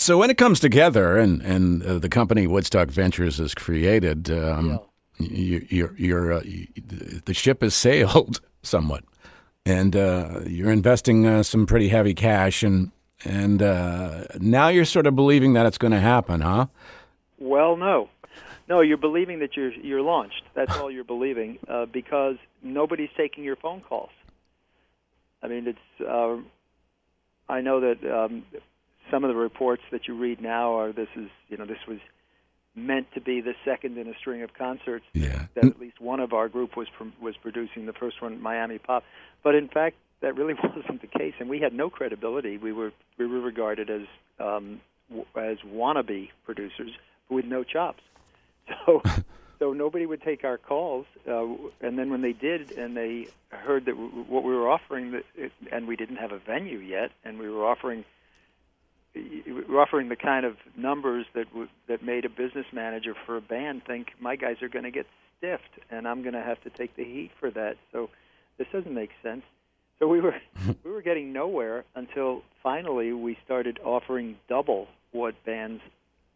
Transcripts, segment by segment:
So when it comes together and and uh, the company Woodstock Ventures is created, um, you, you're, you're, uh, you, the ship has sailed somewhat, and uh, you're investing uh, some pretty heavy cash, and and uh, now you're sort of believing that it's going to happen, huh? Well, no, no, you're believing that you're you're launched. That's all you're believing uh, because nobody's taking your phone calls. I mean, it's. Uh, I know that um, some of the reports that you read now are this is you know this was meant to be the second in a string of concerts. Yeah. that at least one of our group was pr- was producing the first one Miami Pop. But in fact that really wasn't the case and we had no credibility. We were we were regarded as um, w- as wannabe producers with no chops. So so nobody would take our calls uh, and then when they did and they heard that w- what we were offering that it, and we didn't have a venue yet and we were offering offering the kind of numbers that w- that made a business manager for a band think my guys are going to get stiffed and I'm going to have to take the heat for that. So this doesn't make sense. So we were we were getting nowhere until finally we started offering double what bands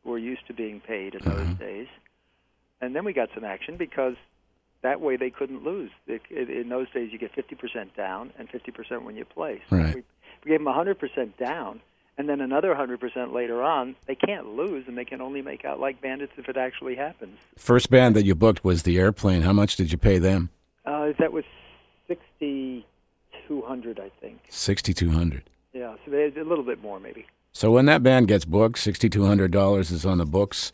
were used to being paid in those uh-huh. days. And then we got some action because that way they couldn't lose. They- In those days, you get 50% down and 50% when you play. So Right. we, we gave them 100% down, and then another 100% later on. They can't lose, and they can only make out like bandits if it actually happens. First band that you booked was the Airplane. How much did you pay them? Uh, that was 6,200, I think. Sixty two hundred. Yeah, so a little bit more maybe. So when that band gets booked, sixty two hundred dollars is on the books.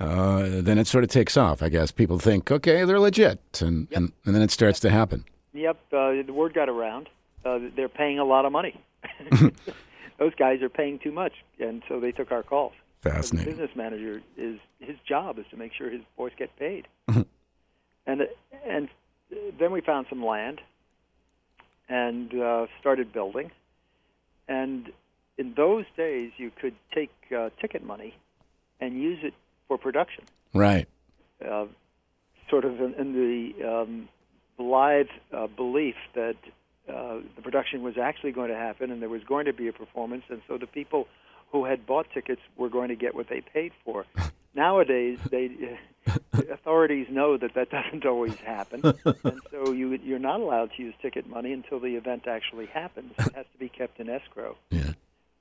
Uh, then it sort of takes off. I guess people think, okay, they're legit, and and, and then it starts to happen. Yep, uh, the word got around. Uh, they're paying a lot of money. Those guys are paying too much, and so they took our calls. The Fascinating. business manager is his job is to make sure his boys get paid. and and then we found some land and uh, started building. And in those days, you could take uh, ticket money and use it for production. Right. Uh, sort of in, in the um, blithe uh, belief that uh, the production was actually going to happen and there was going to be a performance, and so the people who had bought tickets were going to get what they paid for. Nowadays, they the authorities know that that doesn't always happen, and so you you're not allowed to use ticket money until the event actually happens. It has to be kept in escrow Yeah.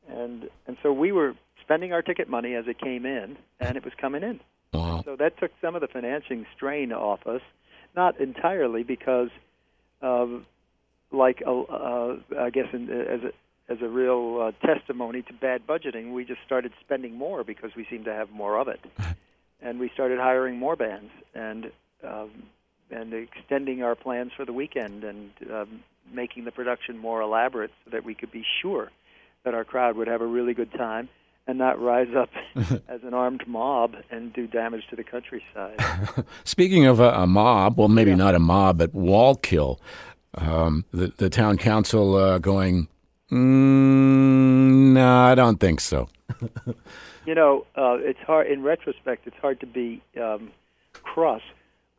and and so we were spending our ticket money as it came in, and it was coming in. Wow. So that took some of the financing strain off us, not entirely because, of like uh, uh, I guess in, as a as a real uh, testimony to bad budgeting, we just started spending more because we seemed to have more of it, and we started hiring more bands and um, and extending our plans for the weekend and um, making the production more elaborate so that we could be sure that our crowd would have a really good time and not rise up as an armed mob and do damage to the countryside. Speaking of a, a mob, well, maybe Yeah. not a mob, but Wallkill, um, the the town council uh, going. Mm, no, I don't think so. you know, uh, it's hard in retrospect. It's hard to be um, cross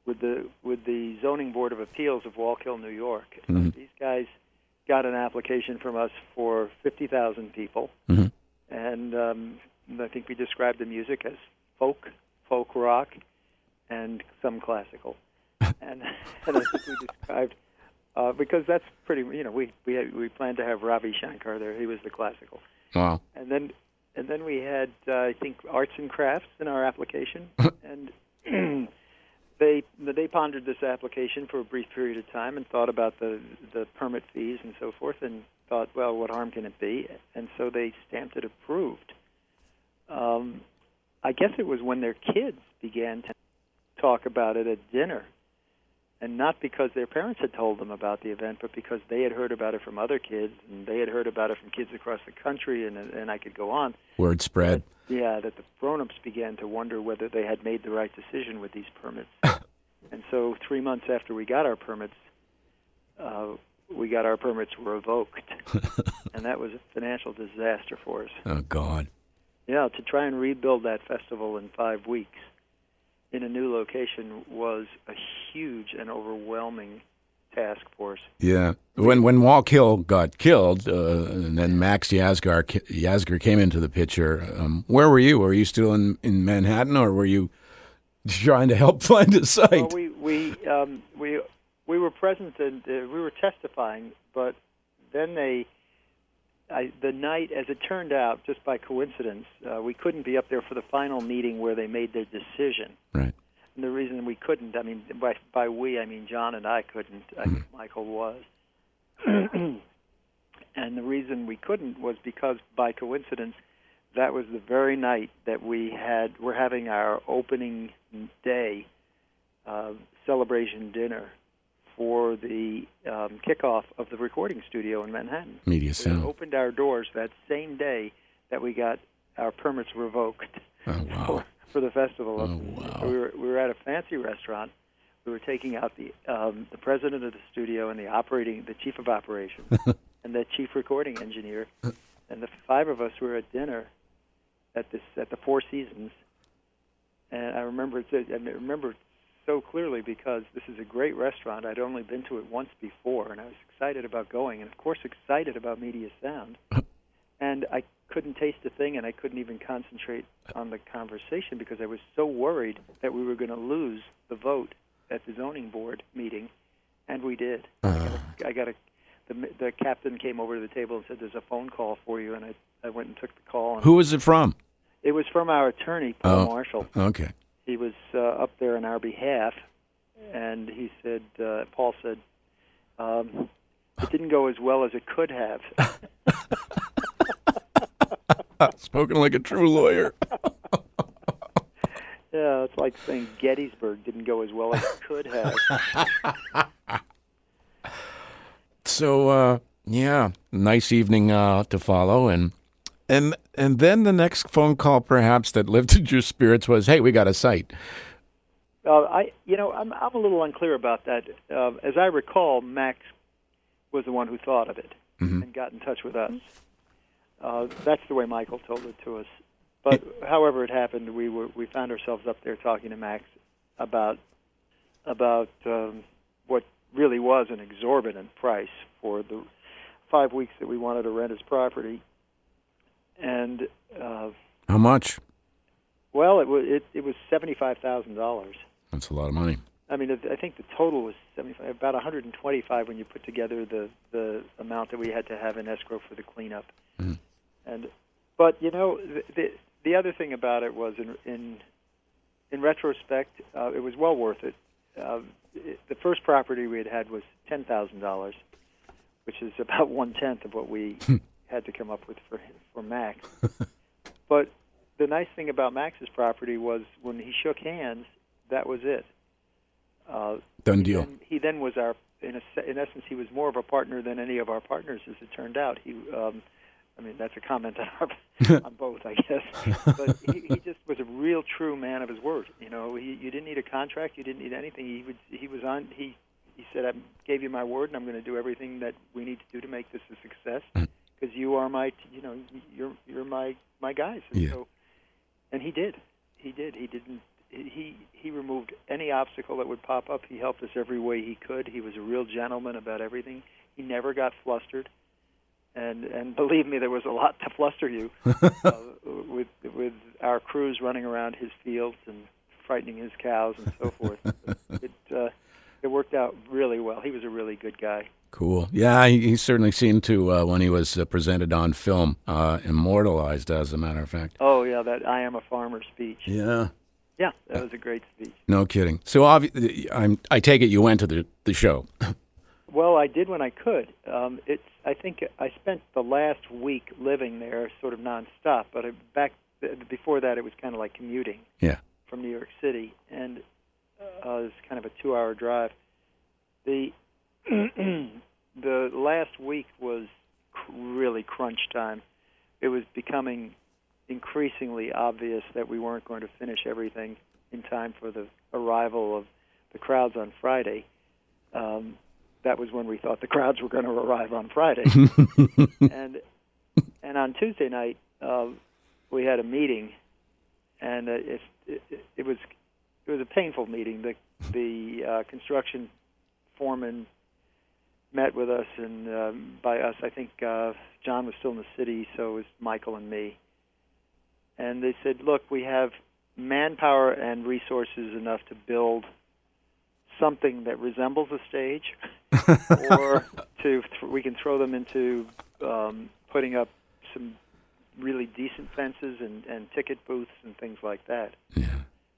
with the with the zoning board of appeals of Wallkill, New York. These guys got an application from us for fifty thousand people, Mhm. and um, I think we described the music as folk, folk rock, and some classical. and, and I think we described uh, because that's pretty. You know, we we had, we planned to have Ravi Shankar there. He was the classical Wow. and then and then we had uh, I think arts and crafts in our application, and they they pondered this application for a brief period of time and thought about the the permit fees and so forth, and thought, well, what harm can it be? And so they stamped it approved. Um, I guess it was when their kids began to talk about it at dinner. And not because their parents had told them about the event, but because they had heard about it from other kids, and they had heard about it from kids across the country, and and I could go on. Word spread. Yeah, that the grown-ups began to wonder whether they had made the right decision with these permits. and so, three months after we got our permits, uh, we got our permits revoked, and that was a financial disaster for us. Oh God. Yeah, to try and rebuild that festival in five weeks in a new location was a huge and overwhelming task force. Yeah. When when Wallkill got killed, uh, and then Max Yasgur Yasgur came into the picture. Um, where were you? Were you still in, in Manhattan, or were you trying to help find a site? Well, we we um, we we were present and uh, we were testifying, but then they. I, the night, as it turned out, just by coincidence, uh, we couldn't be up there for the final meeting where they made their decision. Right. And the reason we couldn't, I mean, by, by we, I mean John and I couldn't. I guess Michael was. and the reason we couldn't was because, by coincidence, that was the very night that we had we're having our opening day uh, celebration dinner for the um, kickoff of the recording studio in Manhattan. Media We Sound. opened our doors that same day that we got our permits revoked Oh wow. for, for the festival. Oh, wow. We were we were at a fancy restaurant. We were taking out the um, the president of the studio and the operating the chief of operations and the chief recording engineer, and the five of us were at dinner at this at the Four Seasons. And I remember it, I remember so clearly because this is a great restaurant. I'd only been to it once before, and I was excited about going, and of course excited about Media Sound. and I couldn't taste a thing, and I couldn't even concentrate on the conversation because I was so worried that we were going to lose the vote at the zoning board meeting, and we did. Uh, I got a the the captain came over to the table and said, "There's a phone call for you," and I I went and took the call. And who was it from? It was from our attorney, Paul Oh. Marshall. Okay. He was uh, up there on our behalf, and he said, uh, Paul said, um, it didn't go as well as it could have. Spoken like a true lawyer. yeah, it's like saying Gettysburg didn't go as well as it could have. So uh, yeah, nice evening uh, to follow, and and and then the next phone call, perhaps that lifted your spirits, was, "Hey, we got a site." Uh, I, you know, I'm I'm a little unclear about that. Uh, as I recall, Max was the one who thought of it Mhm. and got in touch with us. Uh, that's the way Michael told it to us. But however it happened, we were we found ourselves up there talking to Max about about um, what really was an exorbitant price for the five weeks that we wanted to rent his property. And uh, How much? well, it was it, it was seventy five thousand dollars. That's a lot of money. I mean, I think the total was 75, about 125 when you put together the the amount that we had to have in escrow for the cleanup. Mhm. And, but you know, the, the the other thing about it was in in in retrospect, uh, it was well worth it. Uh, it. The first property we had had was ten thousand dollars, which is about one tenth of what we had to come up with for for Max. but the nice thing about Max's property was when he shook hands, that was it. Uh, Done deal. Then, he then was our, in, a, in essence, he was more of a partner than any of our partners, as it turned out. He, um, I mean, that's a comment on, our, on both, I guess. But he, he just was a real, true man of his word. You know, he, you didn't need a contract, you didn't need anything. He would, he was on. He, he said, "I gave you my word, and I'm going to do everything that we need to do to make this a success, because you are my, you know, you're you're my my guys." And Yeah. so, and he did. He did. He didn't. He he removed any obstacle that would pop up. He helped us every way he could. He was a real gentleman about everything. He never got flustered, and and believe me, there was a lot to fluster you uh, with with our crews running around his fields and frightening his cows and so forth. But it uh, it worked out really well. He was a really good guy. Cool. Yeah, he, he certainly seemed to uh, when he was uh, presented on film, uh, immortalized, as a matter of fact. Oh yeah, that I am a farmer speech. Yeah. Yeah, that was a great speech. No kidding. So obvi- I'm, I take it you went to the, the show. Well, I did when I could. Um, it's. I think I spent the last week living there, sort of nonstop. But I, back before that, it was kind of like commuting Yeah. from New York City, and uh, it was kind of a two-hour drive. The the last week was cr- really crunch time. It was becoming increasingly obvious that we weren't going to finish everything in time for the arrival of the crowds on Friday. Um, that was when we thought the crowds were going to arrive on Friday, and and on Tuesday night uh, we had a meeting, and uh, it, it, it was it was a painful meeting. The the uh, construction foreman met with us, and um, by us, I think uh, John was still in the city, so it was Michael and me. And they said, "Look, we have manpower and resources enough to build something that resembles a stage, or to th- we can throw them into um, putting up some really decent fences and, and ticket booths and things like that." Yeah.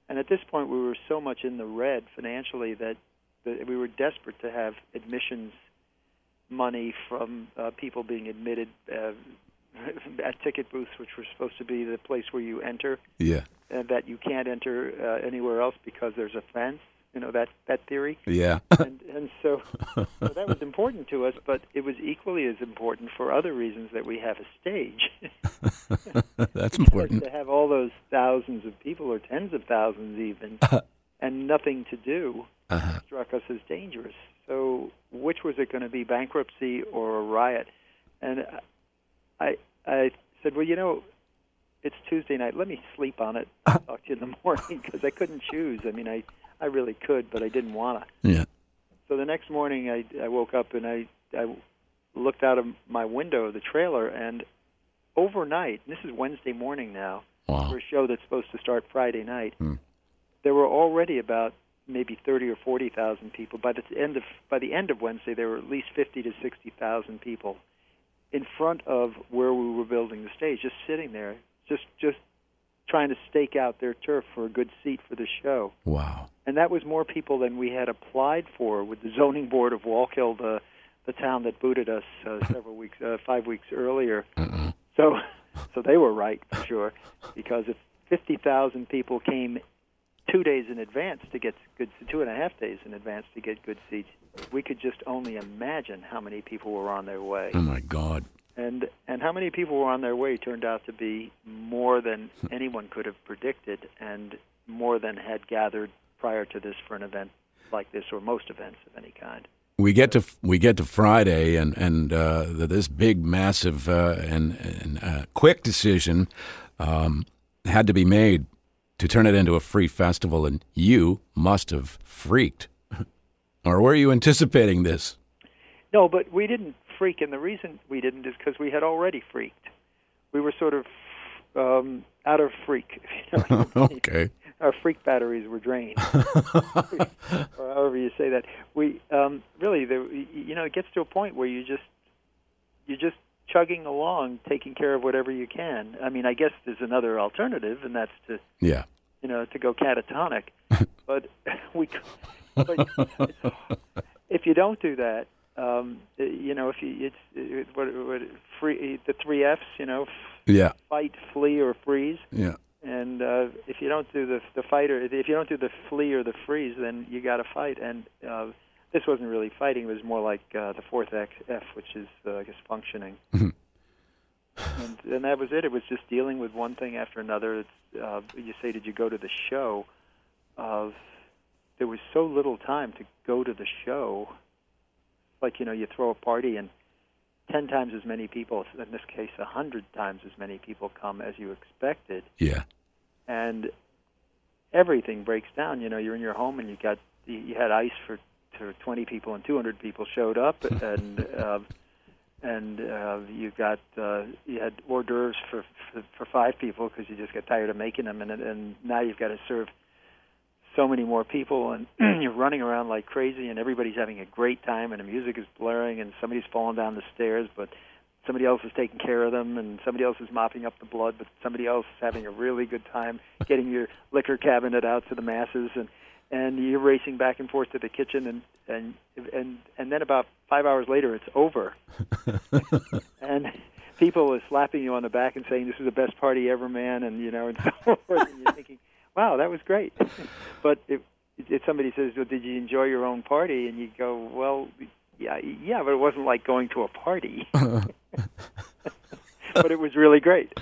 And at this point, we were so much in the red financially that, that we were desperate to have admissions money from uh, people being admitted uh, at ticket booths, which were supposed to be the place where you enter, Yeah. and that you can't enter uh, anywhere else because there's a fence. You know that that theory, Yeah. and and so, so that was important to us. But it was equally as important for other reasons that we have a stage. That's important. to have all those thousands of people, or tens of thousands even, and nothing to do Uh-huh. struck us as dangerous. Which was it going to be, bankruptcy or a riot? And I, I said, well, you know, it's Tuesday night. Let me sleep on it. I'll talk to you in the morning because I couldn't choose. I mean, I, I really could, but I didn't want to. Yeah. So the next morning, I, I woke up and I, I looked out of my window of the trailer, and overnight, this is Wednesday morning now, Wow. for a show that's supposed to start Friday night, Hmm. there were already about maybe thirty or forty thousand people. By the end of by the end of Wednesday, there were at least fifty to sixty thousand people in front of where we were building the stage, just sitting there, just just trying to stake out their turf for a good seat for the show. Wow. And that was more people than we had applied for with the zoning board of Wallkill, the the town that booted us uh, several weeks, uh, five weeks earlier. Uh-uh. So, so they were right for sure, because if fifty thousand people came two days in advance to get good, two and a half days in advance to get good seats, we could just only imagine how many people were on their way, Oh my God. and and how many people were on their way turned out to be more than anyone could have predicted, and more than had gathered prior to this for an event like this, or most events of any kind. We get to we get to Friday, and and uh, this big, massive, uh, and, and uh, quick decision um, had to be made to turn it into a free festival, and you must have freaked, or were you anticipating this? No, but we didn't freak, and the reason we didn't is because we had already freaked. We were sort of um, out of freak. Okay. Our freak batteries were drained, or however you say that. We um, really, you know, it gets to a point where you just you're just chugging along, taking care of whatever you can. I mean, I guess there's another alternative, and that's to Yeah. you know to go catatonic. but we, but if you don't do that, um, you know, if you it's it, what, what free the three Fs, you know, Yeah. fight, flee, or freeze. Yeah. And uh, if you don't do the the fight or if you don't do the flee or the freeze, then you got to fight. And uh, this wasn't really fighting; it was more like uh, the fourth X, F, which is uh, I guess functioning. And, and that was it. It was just dealing with one thing after another. It's, uh, you say, did you go to the show? Of there was so little time to go to the show. Like you know, you throw a party and ten times as many people, in this case, a hundred times as many people come as you expected Yeah. and everything breaks down. You know, you're in your home and you got you had ice for for 20 people and 200 people showed up, and uh, and uh, you got uh, you had hors d'oeuvres for for, for five people because you just got tired of making them, and and now you've got to serve so many more people, and you're running around like crazy, and everybody's having a great time, and the music is blaring, and somebody's falling down the stairs, but somebody else is taking care of them, and somebody else is mopping up the blood, but somebody else is having a really good time getting your liquor cabinet out to the masses, and and you're racing back and forth to the kitchen, and and and and then about five hours later, it's over, and people are slapping you on the back and saying, "This is the best party ever, man," and you know, and so forth, and you're thinking, "Wow, that was great," but if if somebody says, "Well, did you enjoy your own party?" and you go, "Well." Yeah, yeah, but it wasn't like going to a party. but it was really great.